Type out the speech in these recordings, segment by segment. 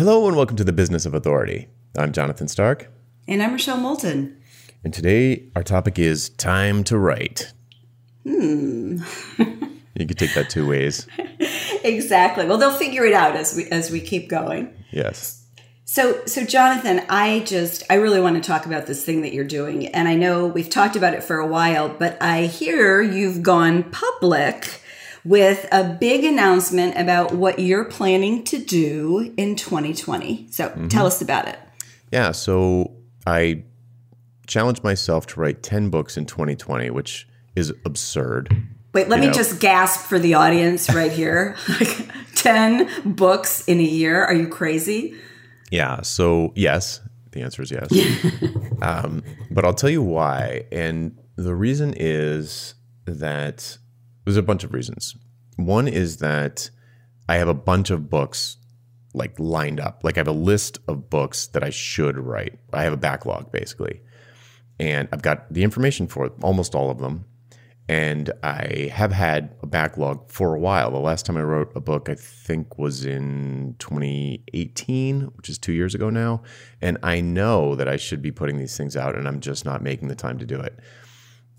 Hello and welcome to the Business of Authority. I'm Jonathan Stark. And I'm Rochelle Moulton. And today our topic is time to write. Hmm. you could take that two ways. exactly. Well, they'll figure it out as we as we keep going. Yes. So, so Jonathan, I just I really want to talk about this thing that you're doing, and I know we've talked about it for a while, but I hear you've gone public with a big announcement about what you're planning to do in 2020. So, mm-hmm. tell us about it. Yeah. So I challenged myself to write 10 books in 2020, which is absurd. Wait, let me know. just gasp for the audience right here. 10 books in a year. Are you crazy? Yeah. So, yes, the answer is yes. um, but I'll tell you why. And the reason is that there's a bunch of reasons. One is that I have a bunch of books like lined up. Like I have a list of books that I should write. I have a backlog basically and I've got the information for almost all of them. And I have had a backlog for a while. The last time I wrote a book, I think, was in 2018, which is two years ago now. And I know that I should be putting these things out, and I'm just not making the time to do it.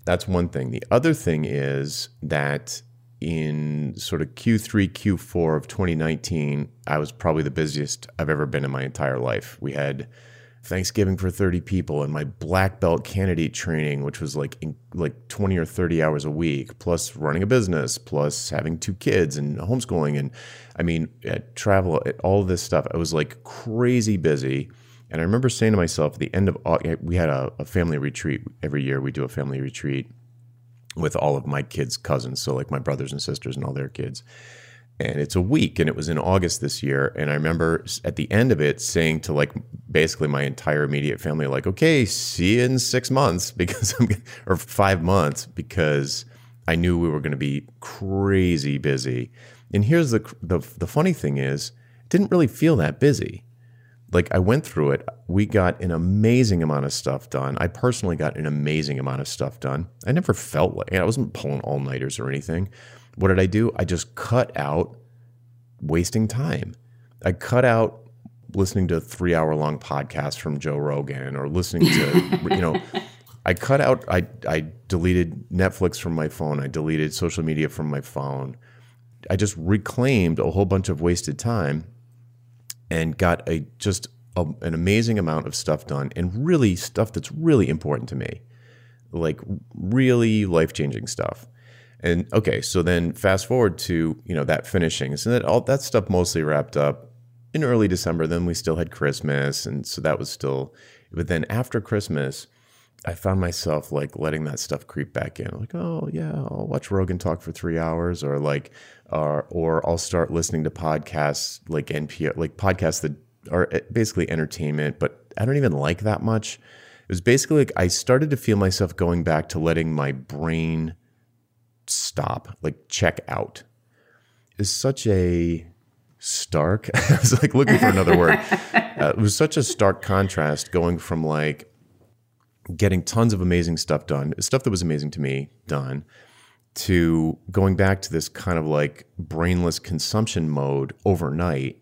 That's one thing. The other thing is that in sort of Q3, Q4 of 2019, I was probably the busiest I've ever been in my entire life. We had Thanksgiving for 30 people and my black belt candidate training, which was like in, like 20 or 30 hours a week, plus running a business, plus having two kids and homeschooling. And I mean, at travel, at all this stuff, I was like crazy busy. And I remember saying to myself at the end of, August, we had a, a family retreat every year. We do a family retreat with all of my kids' cousins. So like my brothers and sisters and all their kids and it's a week and it was in august this year and i remember at the end of it saying to like basically my entire immediate family like okay see you in six months because i'm or five months because i knew we were going to be crazy busy and here's the, the the funny thing is it didn't really feel that busy like i went through it we got an amazing amount of stuff done i personally got an amazing amount of stuff done i never felt like i wasn't pulling all-nighters or anything what did I do? I just cut out wasting time. I cut out listening to three hour long podcasts from Joe Rogan or listening to, you know, I cut out, I, I deleted Netflix from my phone. I deleted social media from my phone. I just reclaimed a whole bunch of wasted time and got a just a, an amazing amount of stuff done and really stuff that's really important to me, like really life changing stuff. And okay, so then fast forward to you know that finishing, so that all that stuff mostly wrapped up in early December. Then we still had Christmas, and so that was still. But then after Christmas, I found myself like letting that stuff creep back in. Like, oh yeah, I'll watch Rogan talk for three hours, or like, or or I'll start listening to podcasts like NPR, like podcasts that are eh, basically entertainment, but I don't even like that much. It was basically like I started to feel myself going back to letting my brain stop, like check out, is such a stark. I was like looking for another word. Uh, it was such a stark contrast going from like getting tons of amazing stuff done, stuff that was amazing to me done, to going back to this kind of like brainless consumption mode overnight.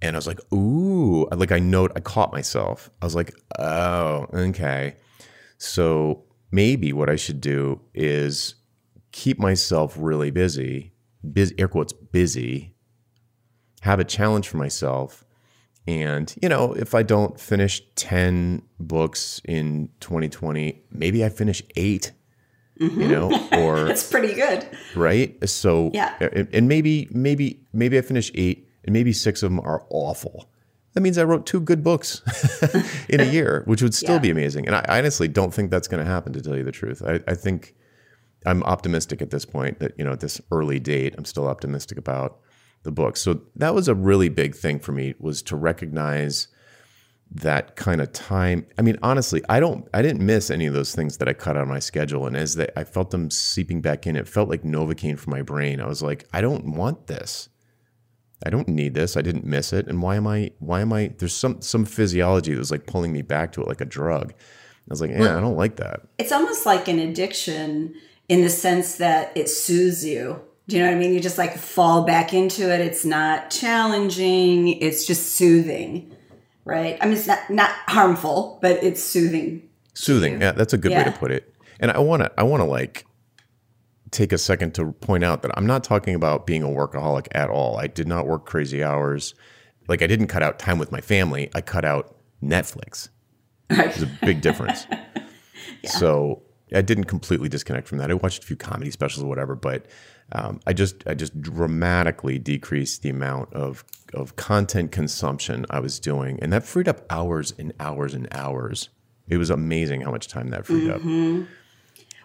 And I was like, ooh, like I know, I caught myself. I was like, oh, okay. So maybe what I should do is keep myself really busy, busy air quotes busy, have a challenge for myself. And, you know, if I don't finish 10 books in 2020, maybe I finish 8 mm-hmm. you know, or it's pretty good. Right. So, yeah. And maybe, maybe, maybe I finish eight and maybe six of them are awful. That means I wrote two good books in a year, which would still yeah. be amazing. And I honestly don't think that's going to happen, to tell you the truth. I, I think I'm optimistic at this point that, you know, at this early date, I'm still optimistic about the book. So that was a really big thing for me was to recognize that kind of time. I mean, honestly, I don't I didn't miss any of those things that I cut out of my schedule. And as they I felt them seeping back in, it felt like Novocaine for my brain. I was like, I don't want this. I don't need this. I didn't miss it. And why am I why am I there's some some physiology that was like pulling me back to it like a drug. I was like, yeah, well, I don't like that. It's almost like an addiction in the sense that it soothes you Do you know what I mean? You just like fall back into it. It's not challenging. It's just soothing, right? I mean, it's not not harmful, but it's soothing. Soothing. Yeah, that's a good way to put it. And I want to I want to like take a second to point out that I'm not talking about being a workaholic at all. I did not work crazy hours. Like I didn't cut out time with my family. I cut out Netflix. There's a big difference. So I didn't completely disconnect from that. I watched a few comedy specials or whatever, but um, I just I just dramatically decreased the amount of of content consumption I was doing, and that freed up hours and hours and hours. It was amazing how much time that freed up.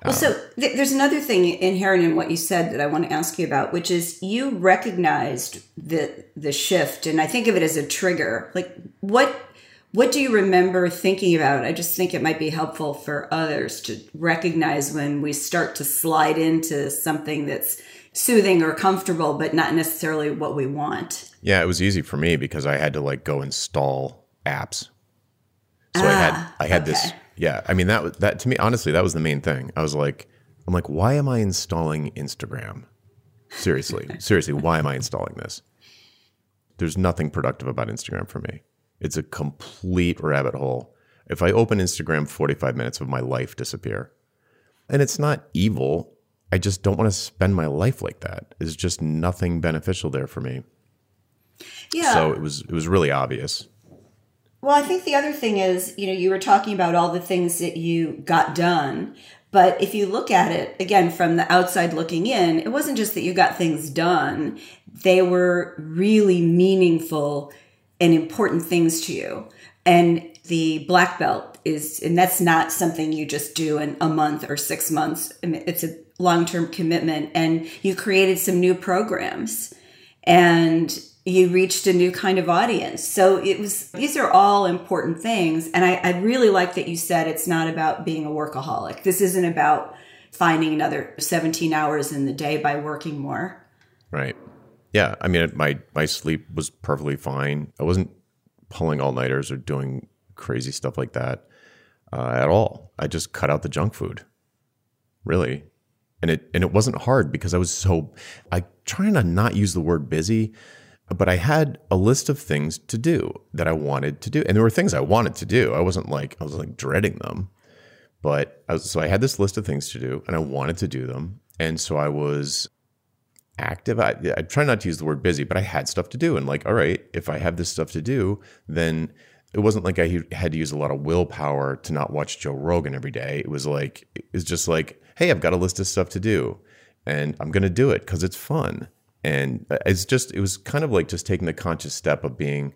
Well, so th- there's another thing inherent in what you said that I want to ask you about, which is you recognized the the shift, and I think of it as a trigger. Like what what do you remember thinking about? I just think it might be helpful for others to recognize when we start to slide into something that's soothing or comfortable, but not necessarily what we want. Yeah, it was easy for me because I had to like go install apps. So I had Ah, I had this yeah, I mean that was that to me honestly that was the main thing. I was like I'm like why am I installing Instagram? Seriously. seriously, why am I installing this? There's nothing productive about Instagram for me. It's a complete rabbit hole. If I open Instagram, 45 minutes of my life disappear. And it's not evil. I just don't want to spend my life like that. There's just nothing beneficial there for me. Yeah. So it was it was really obvious. Well, I think the other thing is, you know, you were talking about all the things that you got done. But if you look at it again from the outside looking in, it wasn't just that you got things done, they were really meaningful and important things to you. And the black belt is, and that's not something you just do in a month or six months. I mean, it's a long term commitment. And you created some new programs and you reached a new kind of audience. So it was these are all important things. And I, I really like that you said it's not about being a workaholic. This isn't about finding another 17 hours in the day by working more. Right. Yeah. I mean, my my sleep was perfectly fine. I wasn't pulling all nighters or doing crazy stuff like that uh, at all. I just cut out the junk food. Really. And it and it wasn't hard because I was so I try to not use the word busy, but I had a list of things to do that I wanted to do, and there were things I wanted to do. I wasn't like I was like dreading them, but I was, so I had this list of things to do, and I wanted to do them, and so I was active. I, I try not to use the word busy, but I had stuff to do, and like, all right, if I have this stuff to do, then it wasn't like I had to use a lot of willpower to not watch Joe Rogan every day. It was like it's just like, hey, I've got a list of stuff to do, and I'm going to do it because it's fun. And uh, it's just it was kind of like just taking the conscious step of being,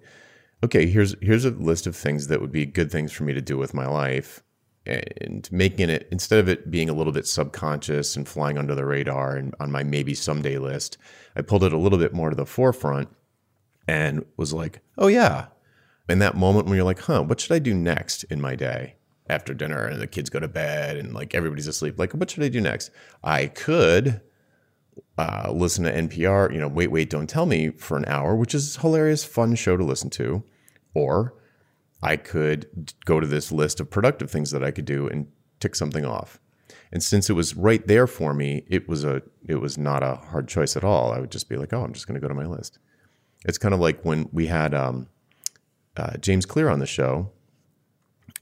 okay, here's here's a list of things that would be good things for me to do with my life, and making it instead of it being a little bit subconscious and flying under the radar and on my maybe someday list, I pulled it a little bit more to the forefront and was like, oh yeah. In that moment when you're like, huh, what should I do next in my day after dinner and the kids go to bed and like everybody's asleep? Like, what should I do next? I could uh, listen to NPR, you know, Wait, Wait, Don't Tell Me for an hour, which is hilarious, fun show to listen to. Or I could go to this list of productive things that I could do and tick something off. And since it was right there for me, it was a it was not a hard choice at all. I would just be like, oh, I'm just going to go to my list. It's kind of like when we had um, uh, James Clear on the show,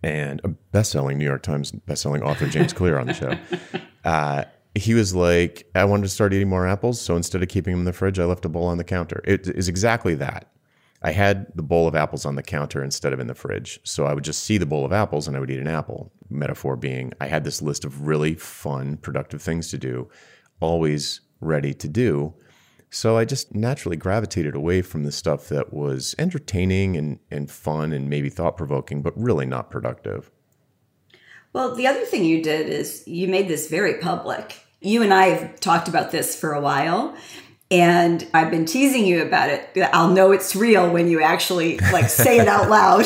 and a best-selling New York Times best-selling author James Clear on the show. Uh, he was like, I wanted to start eating more apples, so instead of keeping them in the fridge, I left a bowl on the counter. It is exactly that. I had the bowl of apples on the counter instead of in the fridge. So I would just see the bowl of apples and I would eat an apple. Metaphor being, I had this list of really fun, productive things to do, always ready to do. So I just naturally gravitated away from the stuff that was entertaining and, and fun and maybe thought provoking, but really not productive. Well, the other thing you did is you made this very public. You and I have talked about this for a while, and I've been teasing you about it. I'll know it's real when you actually like say it out loud.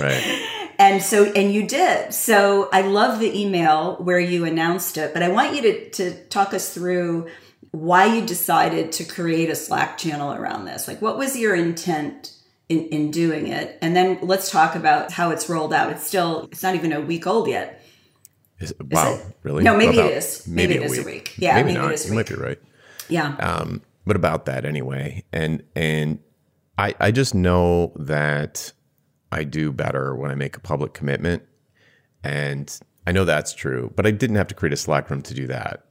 Right. And so, and you did. So I love the email where you announced it, but I want you to, to talk us through why you decided to create a Slack channel around this. Like, what was your intent in, in doing it? And then let's talk about how it's rolled out. It's still, it's not even a week old yet. Is- wow, it? really? No, maybe it About- is. Maybe it is a week. Yeah, maybe, maybe it not. is a you might week. be right. Yeah. Um, but about that anyway. And and I I just know that I do better when I make a public commitment. And I know that's true, but I didn't have to create a Slack room to do that.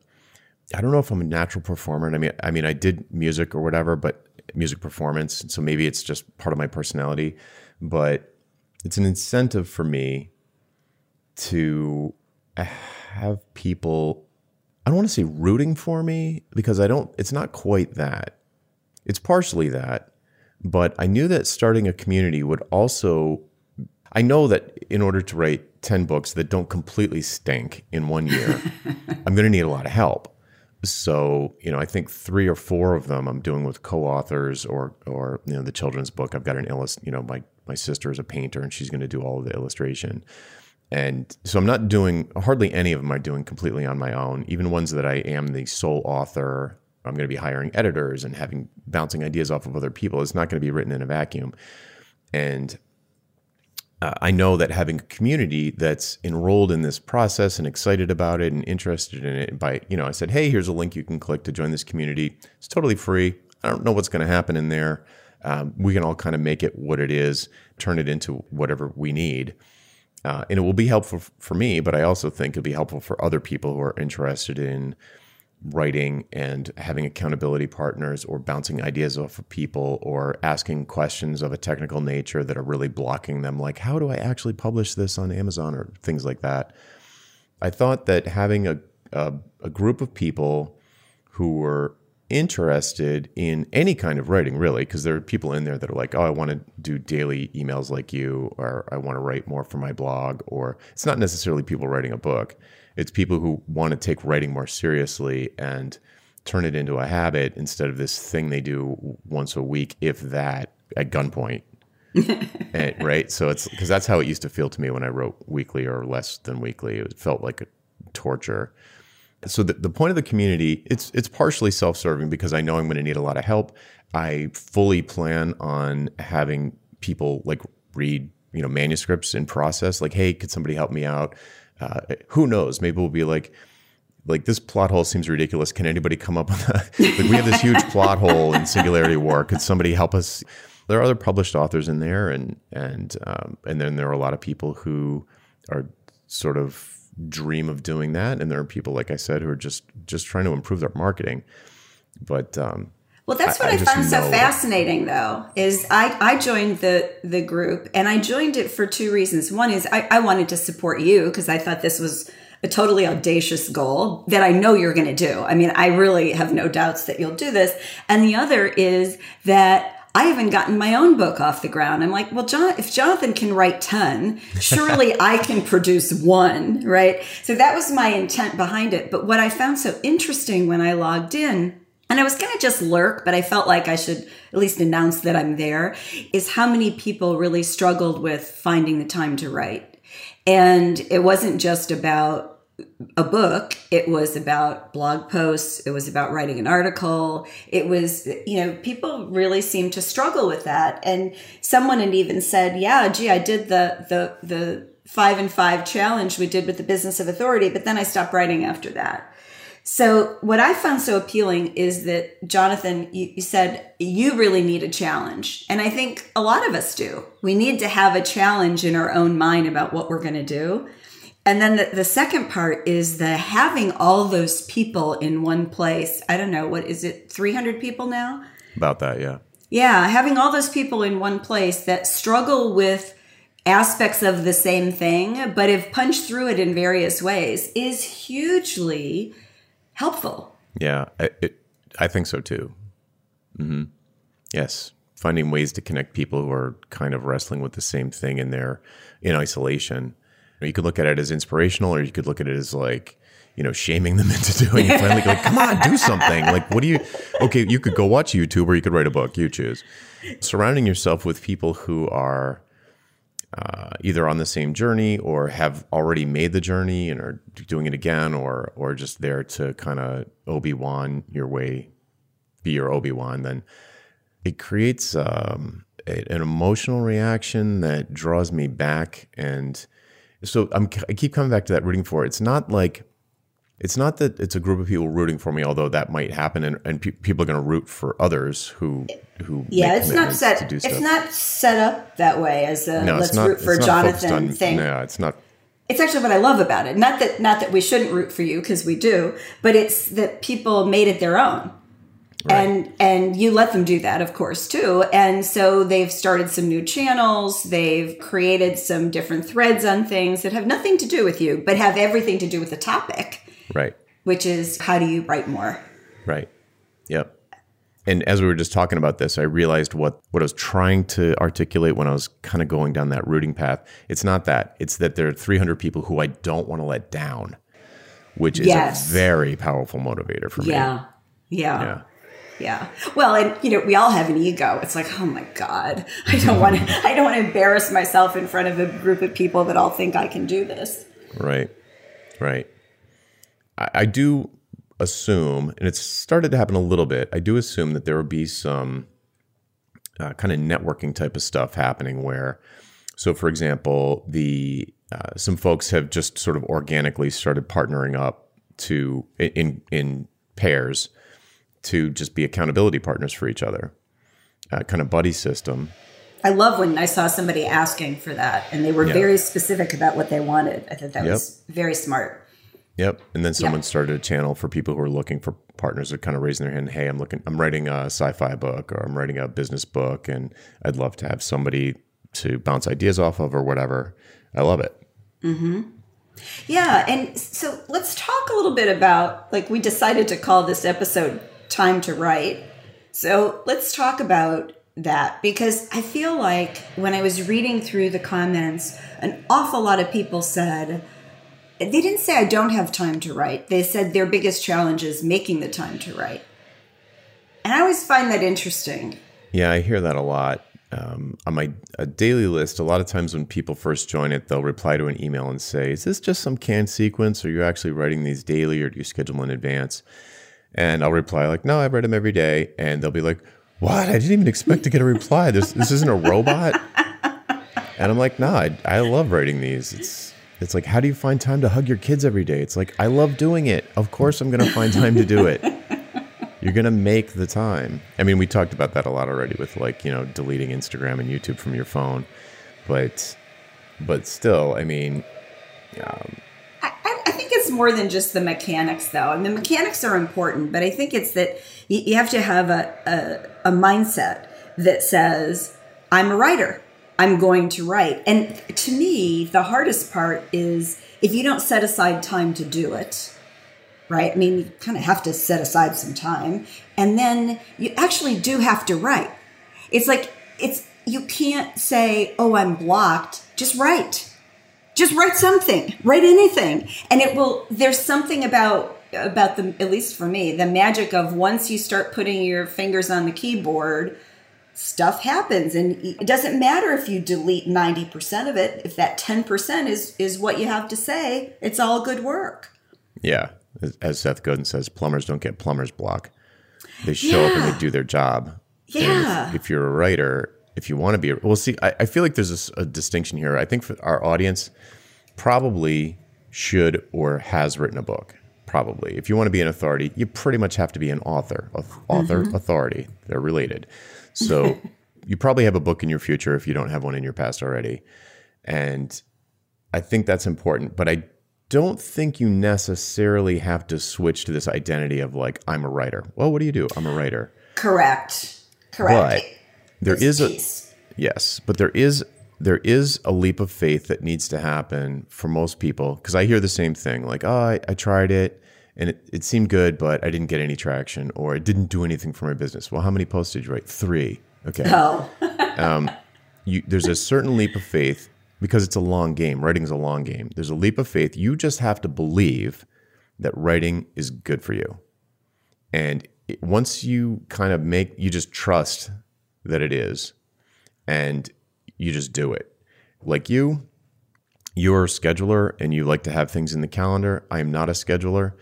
I don't know if I'm a natural performer. And I mean, I mean, I did music or whatever, but music performance. So maybe it's just part of my personality, but it's an incentive for me to have people I don't want to say rooting for me because I don't it's not quite that. It's partially that, but I knew that starting a community would also I know that in order to write 10 books that don't completely stink in one year, I'm going to need a lot of help. So, you know, I think three or four of them I'm doing with co-authors or or you know the children's book. I've got an illust, you know, my my sister is a painter and she's going to do all of the illustration. And so I'm not doing hardly any of them i'm doing completely on my own. Even ones that I am the sole author, I'm going to be hiring editors and having bouncing ideas off of other people. It's not going to be written in a vacuum. And uh, I know that having a community that's enrolled in this process and excited about it and interested in it by, you know, I said, hey, here's a link you can click to join this community. It's totally free. I don't know what's going to happen in there. Um, we can all kind of make it what it is, turn it into whatever we need. Uh, and it will be helpful for me, but I also think it'll be helpful for other people who are interested in writing and having accountability partners or bouncing ideas off of people or asking questions of a technical nature that are really blocking them like how do i actually publish this on amazon? or things like that. I thought that having a, a, a group of people who were interested in any kind of writing really because there are people in there that are like oh i want to do daily emails like you or i want to write more for my blog or it's not necessarily people writing a book it's people who want to take writing more seriously and turn it into a habit instead of this thing they do once a week, if that, at gunpoint. and, eh, right. So it's because that's how it used to feel to me when I wrote weekly or less than weekly. It felt like a torture. So the, the point of the community, it's it's partially self-serving because I know I'm going to need a lot of help. I fully plan on having people like read, you know, manuscripts in process. Like, hey, could somebody help me out? Uh, who knows? Maybe we'll be like, like this plot hole seems ridiculous. Can anybody come up with a, like we have this huge plot hole in Singularity War? Could somebody help us? There are other published authors in there, and and um, and then there are a lot of people who are sort of dream of doing that, and there are people like I said who are just just trying to improve their marketing. But um, well, that's what I, I, I found so fascinating, though, is I, I joined the the group, and I joined it for two reasons. One is I, I wanted to support you because I thought this was a totally audacious goal that I know you're going to do. I mean, I really have no doubts that you'll do this. And the other is that I haven't gotten my own book off the ground. I'm like, well, John, if Jonathan can write 10, surely I can produce one, right? So that was my intent behind it. But what I found so interesting when I logged in and I was going to just lurk, but I felt like I should at least announce that I'm there, is how many people really struggled with finding the time to write. And it wasn't just about a book, it was about blog posts, it was about writing an article. It was, you know, people really seemed to struggle with that. And someone had even said, yeah, gee, I did the, the, the, five and five challenge we did with the business of authority, but then I stopped writing after that. So, what I found so appealing is that, Jonathan, you, you, said you really need a challenge. And I think a lot of us do. We need to have a challenge in our own mind about what we're going to do. And then the, the second part is the having all those people in one place. I don't know, what is it, 300 people now? About that, yeah. Yeah, having all those people in one place that struggle with aspects of the same thing, but have punched through it in various ways is hugely helpful. Yeah, it, I think so too. Mm-hmm. Yes, finding ways to connect people who are kind of wrestling with the same thing in their in isolation. You could look at it as inspirational, or you could look at it as like you know shaming them into doing it. Finally, like, come on, do something. Like, what do you? Okay, you could go watch YouTube, or you could write a book. You choose. Surrounding yourself with people who are uh, either on the same journey or have already made the journey and are doing it again, or or just there to kind of Obi Wan your way, be your Obi Wan, then it creates um, a, an emotional reaction that draws me back. And so I'm, I keep coming back to that rooting for. It's not like it's not that it's a group of people rooting for me, although that might happen, and, and pe- people are going to root for others who who Yeah, it's not set. It's not set up that way as a no, let's not, root for it's not focused Jonathan on, thing. No, it's not. It's actually what I love about it. Not that not that we shouldn't root for you because we do, but it's that people made it their own. And and you let them do that, of course, too. And so they've started some new channels. They've created some different threads on things that have nothing to do with you, but have everything to do with the topic, Right. which is how do you write more? Right. Yep. And as we were just talking about this, I realized what, what I was trying to articulate when I was kind of going down that rooting path. It's not that. It's that there are 300 people who I don't want to let down, which is Yes. a very powerful motivator for me. Yeah. Yeah. Yeah. Yeah. Well, and you know, we all have an ego. It's like, oh my God, I don't want to I don't want to embarrass myself in front of a group of people that all think I can do this. Right. Right. I, I do assume, and it's started to happen a little bit, I do assume that there will be some uh, kind of networking type of stuff happening where, so for example, the uh, some folks have just sort of organically started partnering up to in in pairs to just be accountability partners for each other, uh, kind of buddy system. I love when I saw somebody asking for that and they were Yeah. very specific about what they wanted. I thought that Yep. was very smart. Yep. And then someone started a channel for people who are looking for partners are kind of raising their hand. Hey, I'm looking, I'm writing a sci-fi book or I'm writing a business book and I'd love to have somebody to bounce ideas off of or whatever. I love it. Mm-hmm. Yeah, and so let's talk a little bit about like we decided to call this episode Time to Write. So let's talk about that because I feel like when I was reading through the comments, an awful lot of people said they didn't say I don't have time to write. They said their biggest challenge is making the time to write. And I always find that interesting. Yeah, I hear that a lot. Um, on my a daily list, a lot of times when people first join it, they'll reply to an email and say, "Is this just some canned sequence? Or are you actually writing these daily, or do you schedule in advance?" And I'll reply like, "No, I write them every day." And they'll be like, "What? I didn't even expect to get a reply. This this isn't a robot." And I'm like, "No, I, I love writing these. It's it's like, how do you find time to hug your kids every day? It's like I love doing it. Of course, I'm going to find time to do it." you're gonna make the time. I mean, we talked about that a lot already with like you know deleting Instagram and YouTube from your phone, but but still, I mean, um, I, I I think it's more than just the mechanics, though. And the mechanics are important, but I think it's that you, you have to have a, a, a mindset that says, I'm a writer. I'm going to write. And to me, the hardest part is if you don't set aside time to do it, right? I mean, you kind of have to set aside some time. And then you actually do have to write. It's like, it's, you can't say, oh, I'm blocked. Just write just write something write anything and it will there's something about about the at least for me the magic of once you start putting your fingers on the keyboard stuff happens and it doesn't matter if you delete 90% of it if that 10% is is what you have to say it's all good work yeah, as, Seth Godin says, plumbers don't get plumber's block. They show up and they do their job. Yeah if, if you're a writer, if you want to be, a, well, see, I, I feel like there's a distinction here. I think for our audience, probably should or has written a book. Probably, if you want to be an authority, you pretty much have to be an author. Auth- Author, mm-hmm. authority, they're related. So you probably have a book in your future if you don't have one in your past already, and I think that's important. But I don't think you necessarily have to switch to this identity of like I'm a writer. Well, what do you do? I'm a writer. correct correct But there It's is a yes, but there is there is a leap of faith that needs to happen for most people because I hear the same thing like, oh, I, I tried it and it, it seemed good, but I didn't get any traction or it didn't do anything for my business. Well, how many posts did you write? Three. Okay. oh um, You, there's a certain leap of faith because it's a long game. Writing is a long game. There's a leap of faith. You just have to believe that writing is good for you. And it, once you kind of make, you just trust that it is, and you just do it. Like you, you're a scheduler and you like to have things in the calendar. I am not a scheduler.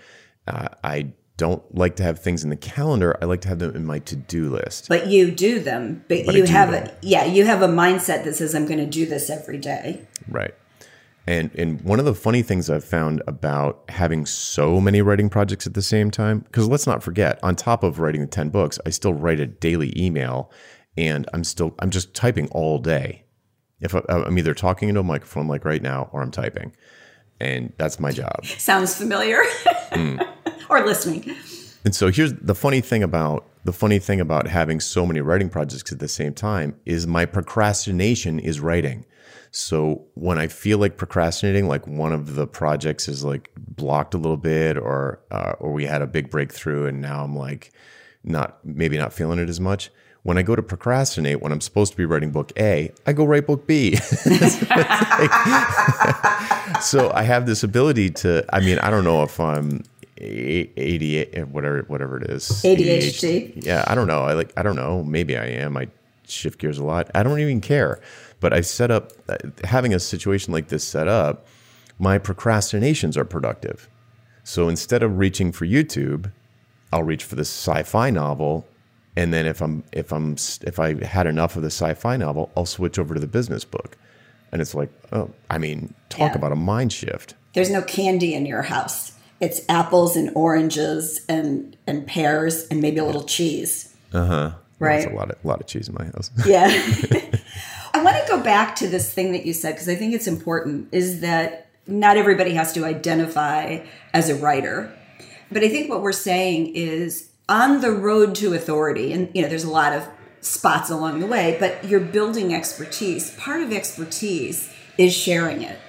Uh, I don't like to have things in the calendar. I like to have them in my to do list. but you do them but, But you have them. a yeah you have a mindset that says i'm going to do this every day Right. And and one of the funny things I've found about having so many writing projects at the same time, because let's not forget, on top of writing the 10 books, I still write a daily email and I'm still I'm just typing all day. If I, I'm either talking into a microphone like right now or I'm typing. And that's my job. Sounds familiar. or listening. And so here's the funny thing about the funny thing about having so many writing projects at the same time is my procrastination is writing. So when I feel like procrastinating, like one of the projects is like blocked a little bit, or uh, or we had a big breakthrough, and now I'm like not maybe not feeling it as much. When I go to procrastinate, when I'm supposed to be writing book A, I go write book B. so I have this ability to. I mean, I don't know if I'm ADHD, whatever whatever it is. ADHD. Yeah, I don't know. I like. I don't know. Maybe I am. I shift gears a lot. I don't even care. But I set up uh, having a situation like this set up. My procrastinations are productive. So instead of reaching for YouTube, I'll reach for this sci-fi novel, and then if I'm if I'm if I had enough of the sci-fi novel, I'll switch over to the business book. And it's like, oh, I mean, talk Yeah. about a mind shift. There's no candy in your house. It's apples and oranges and and pears and maybe a little cheese. Uh-huh. There's Right. a lot of a lot of cheese in my house. Yeah. I want to go back to this thing that you said because I think it's important is that not everybody has to identify as a writer. But I think what we're saying is on the road to authority and you know there's a lot of spots along the way, but you're building expertise. Part of expertise is sharing it.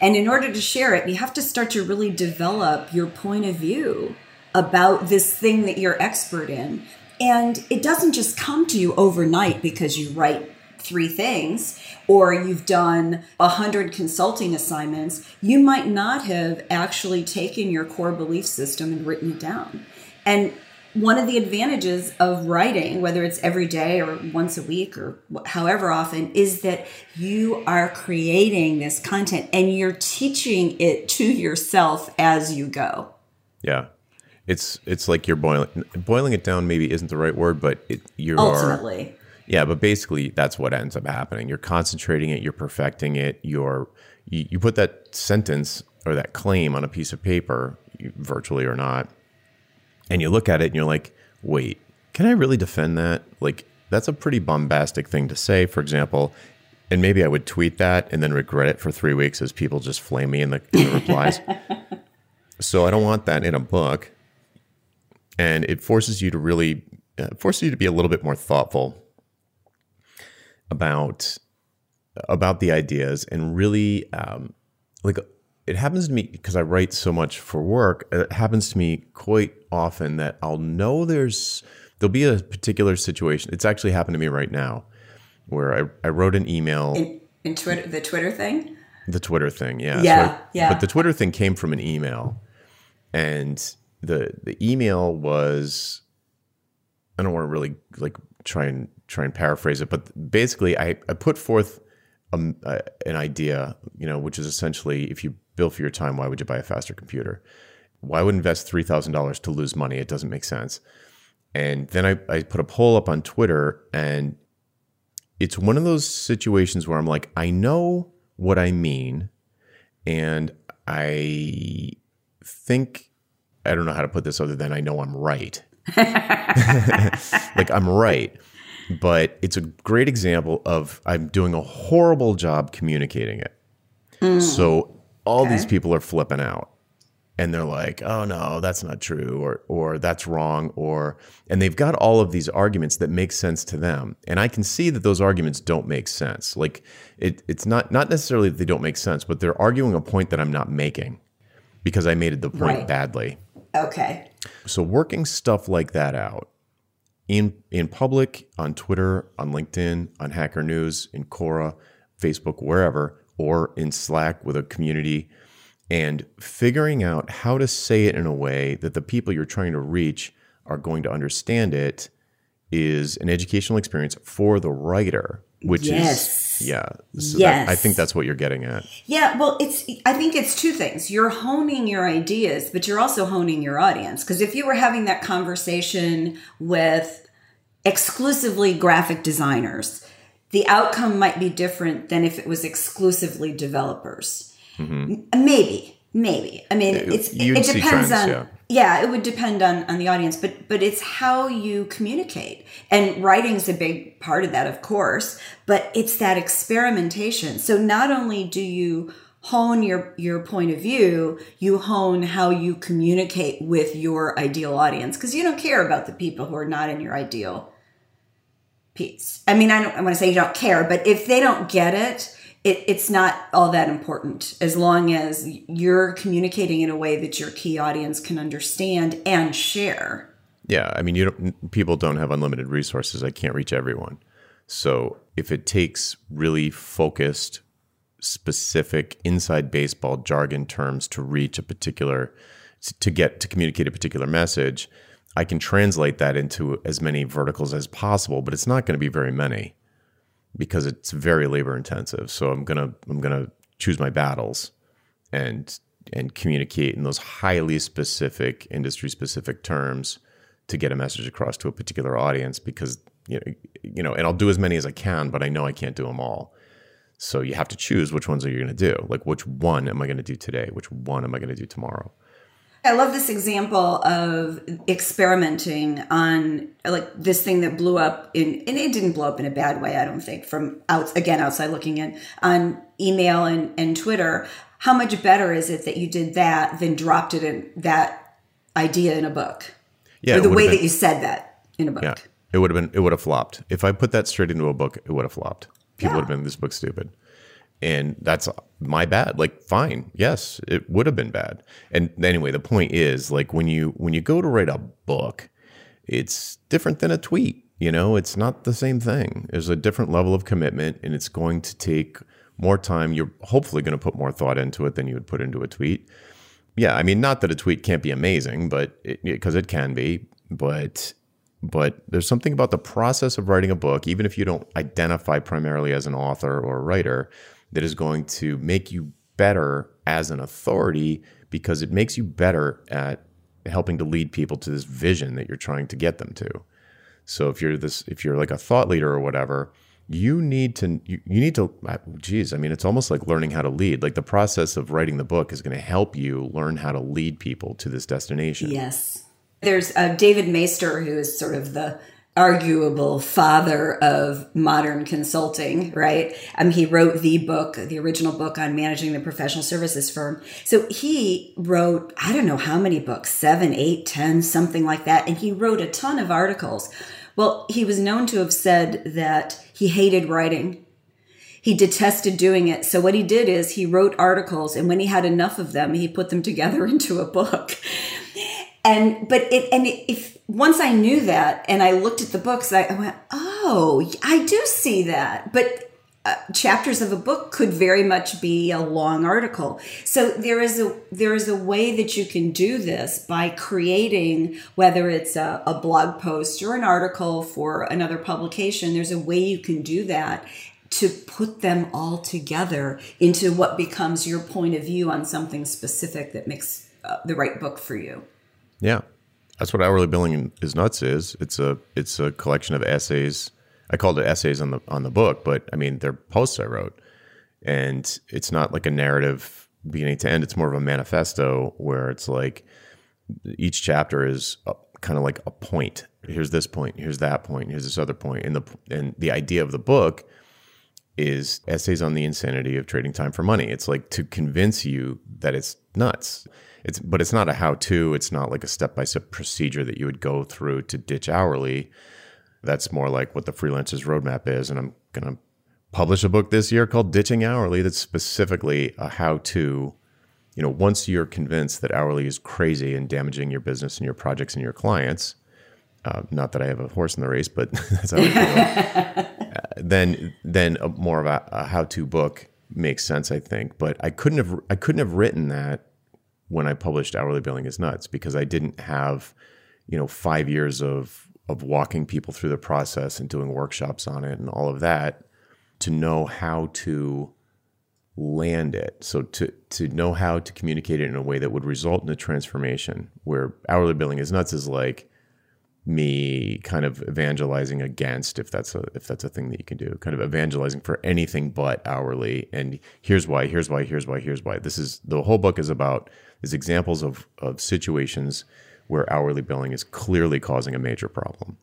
And in order to share it, you have to start to really develop your point of view about this thing that you're expert in. And it doesn't just come to you overnight because you write three things or you've done a hundred consulting assignments. You might not have actually taken your core belief system and written it down. And one of the advantages of writing, whether it's every day or once a week or however often, is that you are creating this content and you're teaching it to yourself as you go. Yeah. It's it's like you're boiling boiling it down maybe isn't the right word, but it, you are Ultimately. Yeah, but basically that's what ends up happening. You're concentrating it, you're perfecting it, you're you, you put that sentence or that claim on a piece of paper, you, virtually or not, and you look at it and you're like, "Wait, can I really defend that?" Like that's a pretty bombastic thing to say, for example. And maybe I would tweet that and then regret it for three weeks as people just flame me in the, in the replies. so I don't want that in a book. And it forces you to really uh, forces you to be a little bit more thoughtful about about the ideas and really um, like it happens to me because I write so much for work. It happens to me quite often that I'll know there's there'll be a particular situation. It's actually happened to me right now where I, I wrote an email In, in Twitter, the Twitter thing. the Twitter thing, yeah. Yeah, I- yeah. But the Twitter thing came from an email, and the the email was I don't want to really like try and try and paraphrase it, but basically I I put forth uh, an idea, you know, which is essentially if you bill for your time, why would you buy a faster computer? Why would invest three thousand dollars to lose money? It doesn't make sense. And then I, I put a poll up on Twitter, and it's one of those situations where I'm like, I know what I mean, and I think I don't know how to put this other than I know I'm right. like I'm right, but it's a great example of I'm doing a horrible job communicating it. Mm. So all these people are flipping out and they're like, "Oh no, that's not true," or "or that's wrong," or and they've got all of these arguments that make sense to them, and I can see that those arguments don't make sense. Like it, it's not not necessarily that they don't make sense, but they're arguing a point that I'm not making because I made the point Right. badly. Okay. So working stuff like that out in in public, on Twitter, on LinkedIn, on Hacker News, in Quora, Facebook, wherever, or in Slack with a community, and figuring out how to say it in a way that the people you're trying to reach are going to understand it is an educational experience for the writer, which Yes. is yeah. So that- I think that's what you're getting at. Yeah, well, it's I think it's two things. You're honing your ideas, but you're also honing your audience. Because if you were having that conversation with exclusively graphic designers, the outcome might be different than if it was exclusively developers. M- Maybe, maybe. I mean, it's it, you'd it depends trends, on. yeah. Yeah, it would depend on on the audience, but but it's how you communicate, and writing's a big part of that, of course. But it's that experimentation. So not only do you hone your your point of view, you hone how you communicate with your ideal audience because you don't care about the people who are not in your ideal piece. I mean, I don't I want to say you don't care, but if they don't get it, it, it's not all that important as long as you're communicating in a way that your key audience can understand and share. Yeah, I mean, you don't. People don't have unlimited resources. I can't reach everyone. So if it takes really focused, specific inside baseball jargon terms to reach a particular, to get to communicate a particular message, I can translate that into as many verticals as possible. But it's not going to be very many because it's very labor intensive. So I'm gonna I'm gonna choose my battles and and communicate in those highly specific industry specific terms to get a message across to a particular audience because you know you know and I'll do as many as I can but I know I can't do them all. So you have to choose which ones are you going to do? Like which one am I going to do today? Which one am I going to do tomorrow? I love this example of experimenting on like this thing that blew up in, and it didn't blow up in a bad way, I don't think, from out again outside looking in on email and, and Twitter. How much better is it that you did that than dropped it in that idea in a book? Yeah, or the way been- that you said that in a book. Yeah, it would have been. It would have flopped if I put that straight into a book. It would have flopped. People Yeah. would have been this book stupid, and that's my bad. Like, fine, yes, it would have been bad. And anyway, the point is, like, when you when you go to write a book, it's different than a tweet. You know, it's not the same thing. There's a different level of commitment, and it's going to take more time. You're hopefully going to put more thought into it than you would put into a tweet. Yeah, I mean, not that a tweet can't be amazing, but because it, can be, but but there's something about the process of writing a book, even if you don't identify primarily as an author or a writer, that is going to make you better as an authority because it makes you better at helping to lead people to this vision that you're trying to get them to. So if you're this, if you're like a thought leader or whatever, you need to, you, you need to, geez, I mean, it's almost like learning how to lead. Like the process of writing the book is going to help you learn how to lead people to this destination. Yes. There's uh, David Maister, who is sort of the arguable father of modern consulting, right? Um, he wrote the book, the original book on managing the professional services firm. So he wrote, I don't know how many books, seven, eight, ten, something like that. And he wrote a ton of articles. Well, he was known to have said that he hated writing he detested doing it. So what he did is he wrote articles and when he had enough of them, he put them together into a book. And but it and if once I knew that and I looked at the books, I went, "Oh, I do see that." But uh, chapters of a book could very much be a long article. So there is a there is a way that you can do this by creating whether it's a, a blog post or an article for another publication. There's a way you can do that to put them all together into what becomes your point of view on something specific that makes uh, the right book for you. Yeah, that's what hourly billing is nuts is. It's a it's a collection of essays. I called it essays on the on the book, but I mean they're posts I wrote, and it's not like a narrative beginning to end. It's more of a manifesto where it's like each chapter is a, kind of like a point. Here's this point. Here's that point. Here's this other point. And the and the idea of the book is essays on the insanity of trading time for money. It's like to convince you that it's nuts. It's but it's not a how to. It's not like a step by step procedure that you would go through to ditch hourly. That's more like what the freelancer's roadmap is. And I'm gonna publish a book this year called Ditching Hourly. That's specifically a how to. You know, once you're convinced that hourly is crazy and damaging your business and your projects and your clients, uh, not that I have a horse in the race, but that's how I feel. uh, then then a, more of a, a how-to book makes sense, I think. But I couldn't have I couldn't have written that when I published Hourly Billing is Nuts because I didn't have you know five years of of walking people through the process and doing workshops on it and all of that to know how to land it. So to to know how to communicate it in a way that would result in a transformation where hourly billing is nuts is like me kind of evangelizing against if that's a if that's a thing that you can do kind of evangelizing for anything but hourly. And here's why here's why here's why here's why. This is the whole book is about is examples of of situations where hourly billing is clearly causing a major problem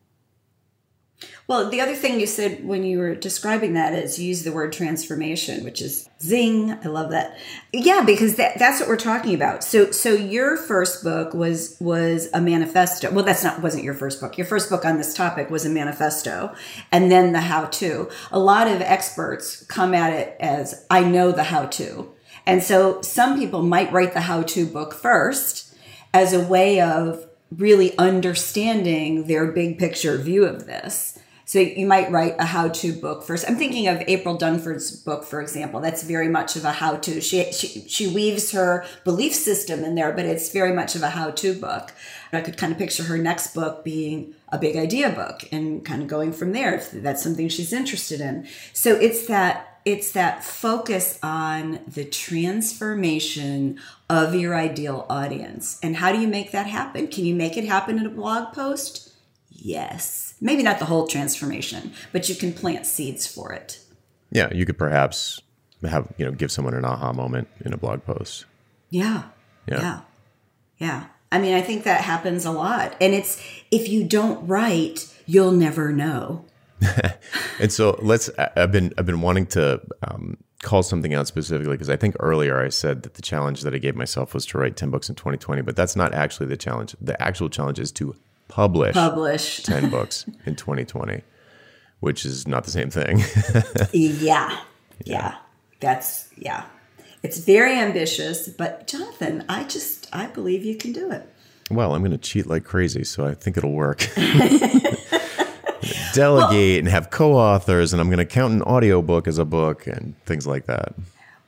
well, the other thing you said when you were describing that is use the word transformation, which is zing. I love that. Yeah, because that, that's what we're talking about. So, so your first book was was a manifesto. Well, that's not wasn't your first book. Your first book on this topic was a manifesto, and then the how to. A lot of experts come at it as I know the how to, and so some people might write the how to book first as a way of really understanding their big picture view of this. So you might write a how-to book first. I'm thinking of April Dunford's book, for example. That's very much of a how-to. She, she she weaves her belief system in there, but it's very much of a how-to book. I could kind of picture her next book being a big idea book and kind of going from there if that's something she's interested in. So it's that it's that focus on the transformation of your ideal audience. And how do you make that happen? Can you make it happen in a blog post? Yes. Maybe not the whole transformation, but you can plant seeds for it. Yeah, you could perhaps have, you know, give someone an aha moment in a blog post. Yeah. Yeah. Yeah. yeah. I mean, I think that happens a lot. And it's if you don't write, you'll never know. and so let's. I've been I've been wanting to um, call something out specifically because I think earlier I said that the challenge that I gave myself was to write ten books in 2020, but that's not actually the challenge. The actual challenge is to publish publish ten books in 2020, which is not the same thing. yeah. yeah, yeah, that's yeah. It's very ambitious, but Jonathan, I just I believe you can do it. Well, I'm going to cheat like crazy, so I think it'll work delegate well, and have co-authors and I'm going to count an audiobook as a book and things like that.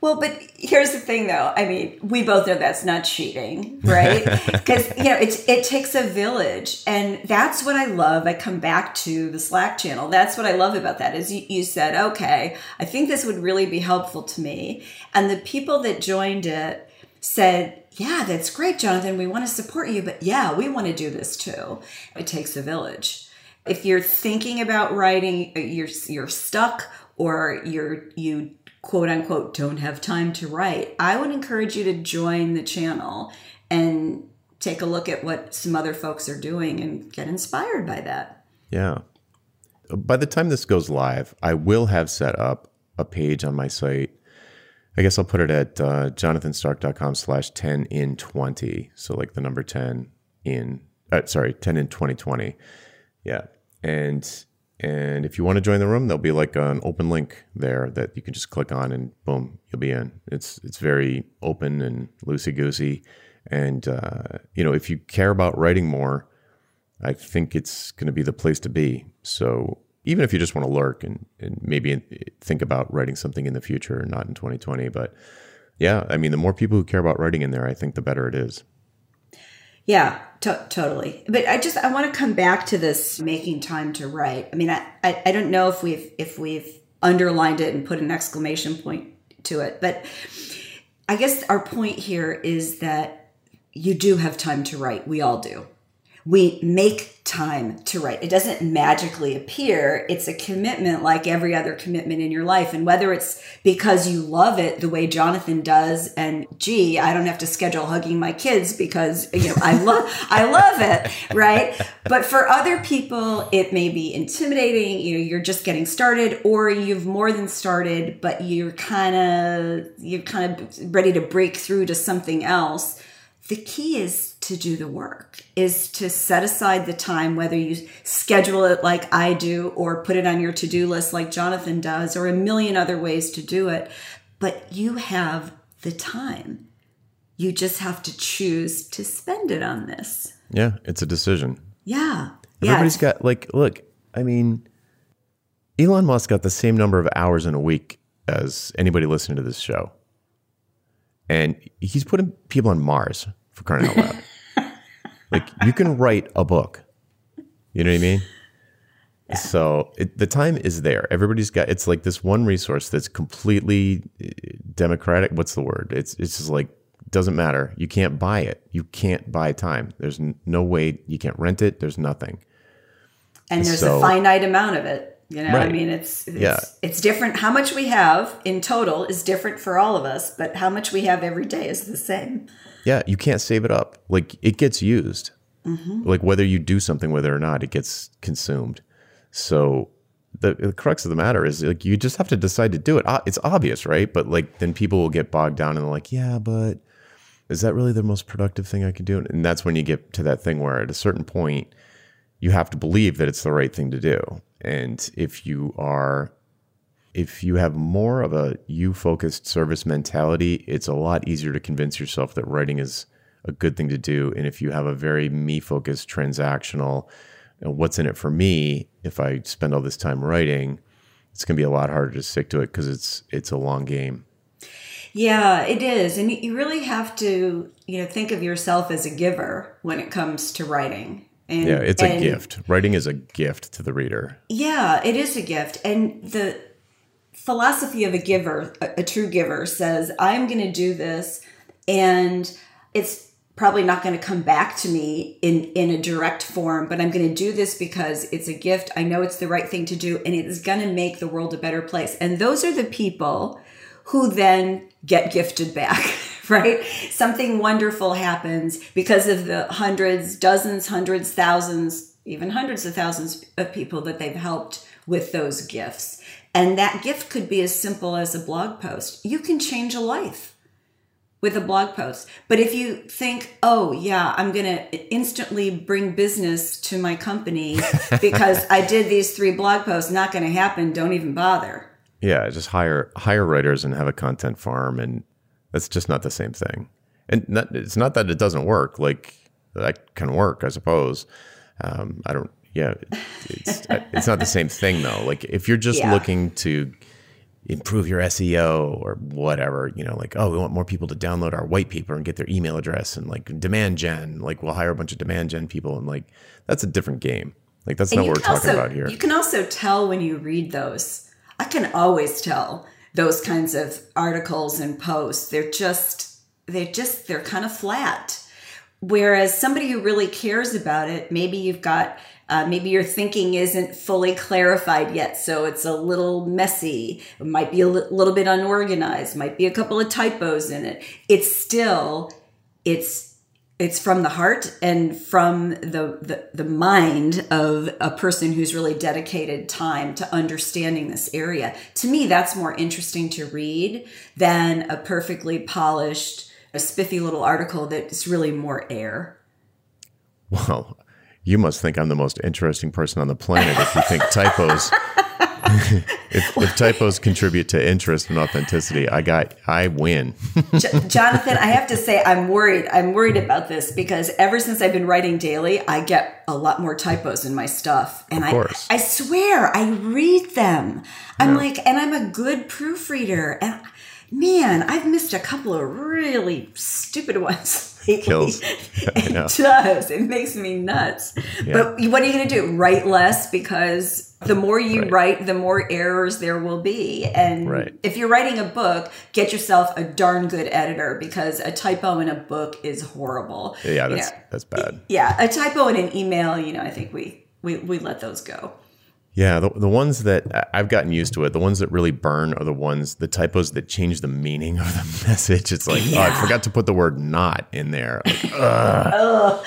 Well, but here's the thing though. I mean, we both know that's not cheating, right? Because, you know, it, it takes a village. And that's what I love. I come back to the Slack channel. That's what I love about that is you, you said, okay, I think this would really be helpful to me. And the people that joined it said, yeah, that's great, Jonathan. We want to support you, but yeah, we want to do this too. It takes a village if you're thinking about writing, uh, you're you're stuck or you're you quote unquote don't have time to write, I would encourage you to join the channel and take a look at what some other folks are doing and get inspired by that. Yeah. By the time this goes live, I will have set up a page on my site. I guess I'll put it at uh, jonathanstark.com slash 10 in 20. So like the number 10 in, uh, sorry, 10 in 2020. Yeah and and if you want to join the room, there'll be like an open link there that you can just click on, and boom, you'll be in. It's it's very open and loosey goosey, and uh, you know if you care about writing more, I think it's going to be the place to be. So even if you just want to lurk and, and maybe think about writing something in the future, not in 2020, but yeah, I mean, the more people who care about writing in there, I think the better it is. Yeah, to- totally. But I just I want to come back to this making time to write. I mean, I, I, I don't know if we've if we've underlined it and put an exclamation point to it, but I guess our point here is that you do have time to write. We all do we make time to write. It doesn't magically appear. It's a commitment like every other commitment in your life. And whether it's because you love it the way Jonathan does, and gee, I don't have to schedule hugging my kids because you know I love I love it, right? But for other people, it may be intimidating. You know, you're just getting started, or you've more than started, but you're kind of you're kind of ready to break through to something else the key is to do the work is to set aside the time whether you schedule it like i do or put it on your to-do list like jonathan does or a million other ways to do it but you have the time you just have to choose to spend it on this yeah it's a decision yeah everybody's yeah. got like look i mean elon musk got the same number of hours in a week as anybody listening to this show and he's putting people on mars for crying out loud. like you can write a book. You know what I mean? Yeah. So it, the time is there. Everybody's got. It's like this one resource that's completely eh, democratic. What's the word? It's it's just like doesn't matter. You can't buy it. You can't buy time. There's no way you can't rent it. There's nothing. and there's So- a finite amount of it. You know, I mean, it's it's, Yeah. it's different. How much we have in total is different for all of us, but how much we have every day is the same. Yeah, you can't save it up. Like it gets used. Mm-hmm. Like whether you do something with it or not, it gets consumed. So the, the crux of the matter is like you just have to decide to do it. It's obvious, right? But like then people will get bogged down and they're like, yeah, but is that really the most productive thing I can do? And that's when you get to that thing where at a certain point you have to believe that it's the right thing to do. And if you are if you have more of a you focused service mentality, it's a lot easier to convince yourself that writing is a good thing to do. And if you have a very me focused transactional, what's in it for me if I spend all this time writing, it's going to be a lot harder to stick to it because it's it's a long game. Yeah, it is, and you really have to, you know, think of yourself as a giver when it comes to writing. And, Yeah, it's a gift. Writing is a gift to the reader. Yeah, it is a gift. And the philosophy of a giver, a, a true giver, says, I'm going to do this, and it's probably not going to come back to me in, in a direct form, but I'm going to do this because it's a gift. I know it's the right thing to do, and it is going to make the world a better place. And those are the people who then get gifted back. Right? Something wonderful happens because of the hundreds, dozens, hundreds, thousands, even hundreds of thousands of people that they've helped with those gifts. And that gift could be as simple as a blog post. You can change a life with a blog post. But if you think, oh, yeah, I'm going to instantly bring business to my company because I did these three blog posts, not going to happen, don't even bother. Yeah, just hire hire writers and have a content farm, and that's just not the same thing. And not, it's not that it doesn't work. Like that can work, I suppose. Um, I don't. Yeah, it's it's not the same thing though. Like if you're just Yeah. looking to improve your SEO or whatever, you know, like oh, we want more people to download our white paper and get their email address and like demand gen. Like we'll hire a bunch of demand gen people, and like that's a different game. Like that's not what we're can talking also- about here. You can also tell when you read those. I can always tell those kinds of articles and posts. They're just they're just they're kind of flat. Whereas somebody who really cares about it, maybe you've got uh, maybe your thinking isn't fully clarified yet, so it's a little messy. It might be a little bit unorganized. Might be a couple of typos in it. It's still it's it's from the heart and from the, the the mind of a person who's really dedicated time to understanding this area to me that's more interesting to read than a perfectly polished a spiffy little article that's really more air Well, you must think I'm the most interesting person on the planet if you think typos. if, if typos contribute to interest and authenticity, I got I win. J- Jonathan, I have to say I'm worried. I'm worried about this because ever since I've been writing daily, I get a lot more typos in my stuff. And course. I I swear I read them. I'm like and I'm a good proofreader and man, I've missed a couple of really stupid ones. Lately. Kills. It does. It makes me nuts. But what are you going to do? Write less because the more you Right. write, the more errors there will be. And Right. if you're writing a book, get yourself a darn good editor because a typo in a book is horrible. Yeah, You that's know, that's bad. yeah, a typo in an email, you know, I think we we, we let those go. Yeah, the, the ones that I've gotten used to it, the ones that really burn are the ones, the typos that change the meaning of the message. It's like, oh, I forgot to put the word not in there. Like,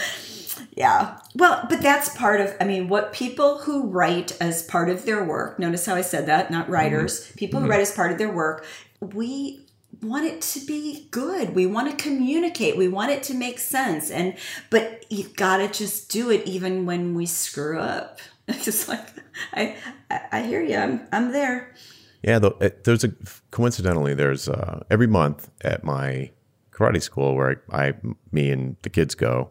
Yeah. Well, but that's part of, I mean, what people who write as part of their work, notice how I said that, not mm-hmm. writers, people who mm-hmm. write as part of their work, we want it to be good. We want to communicate. We want it to make sense. And, but you gotta just do it even when we screw up. Just like, I, I, hear you. I'm, I'm there. Yeah, there's a coincidentally there's uh, every month at my karate school where I, I, me and the kids go.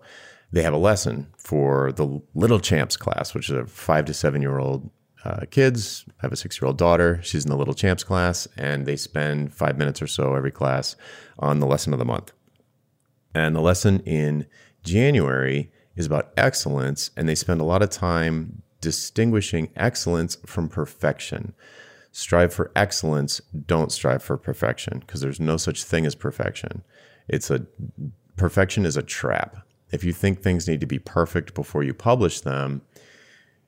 They have a lesson for the Little Champs class, which is a five to seven year old uh, kids. I have a six year old daughter. She's in the Little Champs class, and they spend five minutes or so every class on the lesson of the month. And the lesson in January is about excellence, and they spend a lot of time distinguishing excellence from perfection. Strive for excellence, don't strive for perfection, because there's no such thing as perfection. It's a perfection is a trap. If you think things need to be perfect before you publish them,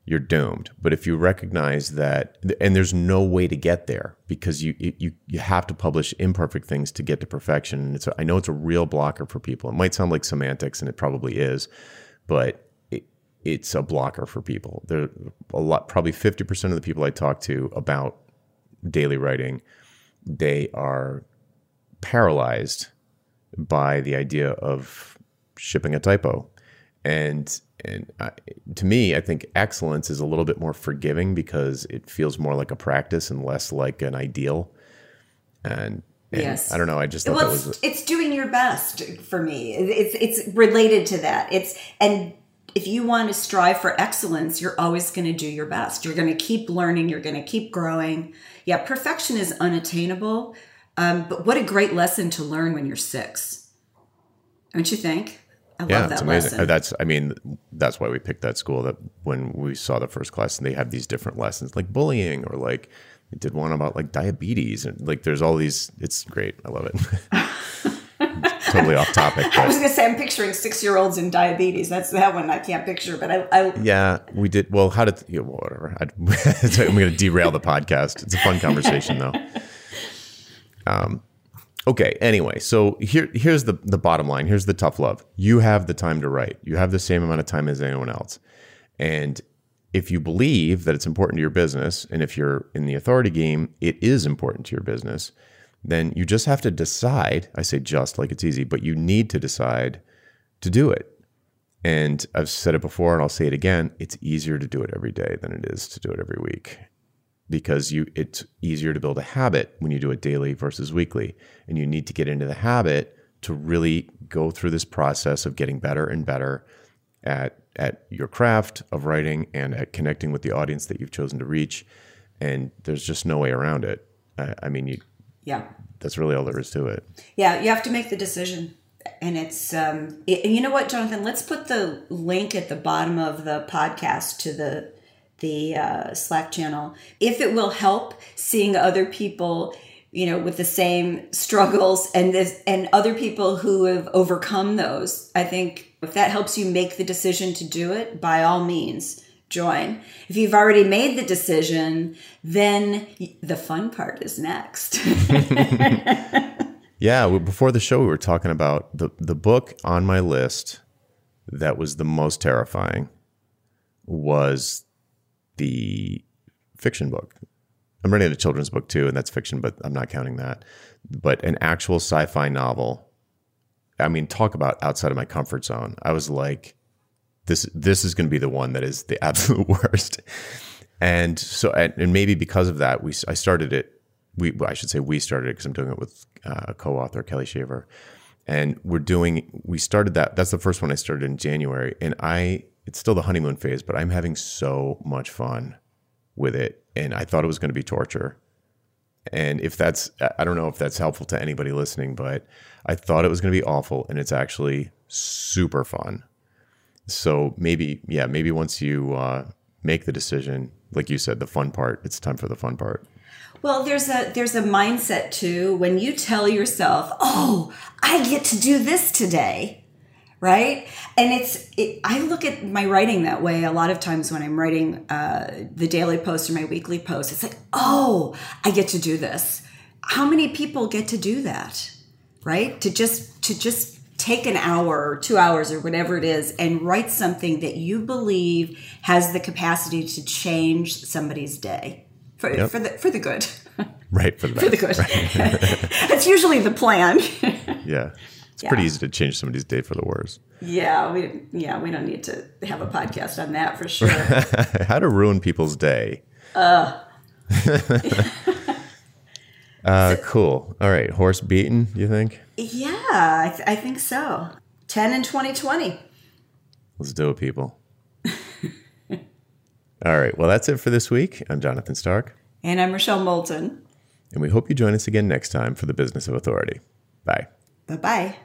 you're doomed. But if you recognize that, and there's no way to get there because you you you have to publish imperfect things to get to perfection. And it's a, I know it's a real blocker for people. It might sound like semantics, and it probably is, but it's a blocker for people. There a lot, probably fifty percent of the people I talk to about daily writing, they are paralyzed by the idea of shipping a typo, and and I, to me, I think excellence is a little bit more forgiving because it feels more like a practice and less like an ideal. And, and Yes. I don't know. I just thought well, that it's, was it's doing your best for me. It's it's related to that. It's and if you want to strive for excellence, you're always going to do your best. You're going to keep learning. You're going to keep growing. Yeah, perfection is unattainable, um, but what a great lesson to learn when you're six. Don't you think? I yeah, love that lesson. That's I mean, that's why we picked that school. That when we saw the first class, and they have these different lessons like bullying or like they did one about like diabetes and like there's all these. It's great. I love it. totally off topic, I was going to say I'm picturing six year olds in diabetes. That's that one I can't picture, but I, I yeah, we did. Well, how did well, whatever? I, I'm going to derail the podcast. It's a fun conversation though. Um, okay. Anyway, so here here's the the bottom line. Here's the tough love. You have the time to write. You have the same amount of time as anyone else, and if you believe that it's important to your business, and if you're in the authority game, it is important to your business. Then you just have to decide. I say just like it's easy, but you need to decide to do it. And I've said it before and I'll say it again, it's easier to do it every day than it is to do it every week. Because you it's easier to build a habit when you do it daily versus weekly. And you need to get into the habit to really go through this process of getting better and better at at your craft of writing and at connecting with the audience that you've chosen to reach. And there's just no way around it. I, I mean, you, yeah. that's really all there is to it. Yeah, you have to make the decision. And it's, um, it, and you know what, Jonathan? Let's put the link at the bottom of the podcast to the the uh, Slack channel. If it will help seeing other people, you know, with the same struggles and this, and other people who have overcome those, I think if that helps you make the decision to do it, by all means, join. If you've already made the decision, then the fun part is next. Yeah, before the show, we were talking about the the book on my list that was the most terrifying was the fiction book. I'm reading a children's book too, and that's fiction, but I'm not counting that. But an actual sci-fi novel. I mean, talk about outside of my comfort zone. I was like, this this is going to be the one that is the absolute worst. And so, and and maybe because of that, we I started it. We well, I should say we started it because I'm doing it with uh, a co-author Kelly Shaver, and we're doing. We started that. That's the first one I started in January, and I it's still the honeymoon phase, but I'm having so much fun with it, and I thought it was going to be torture. And if that's, I don't know if that's helpful to anybody listening, but I thought it was going to be awful, and it's actually super fun. So maybe, yeah, maybe once you uh, make the decision, like you said, the fun part, it's time for the fun part. Well, there's a there's a mindset too when you tell yourself, "Oh, I get to do this today." Right? And it's it, I look at my writing that way a lot of times when I'm writing uh, the daily post or my weekly post. It's like, "Oh, I get to do this." How many people get to do that? Right? To just to just take an hour or 2 hours or whatever it is and write something that you believe has the capacity to change somebody's day for Yep. for the for the good. Right for the for the good. That's usually the plan. Yeah, it's pretty easy to change somebody's day for the worse. yeah, we yeah we don't need to have a podcast on that for sure. How to ruin people's day. Uh, Uh, cool. All right, horse beaten. You think? yeah, I, th- I think so. Ten in twenty twenty. Let's do it, people. All right. Well, that's it for this week. I'm Jonathan Stark, And I'm Rochelle Moulton. and we hope you join us again next time for the Business of Authority. Bye. Bye bye.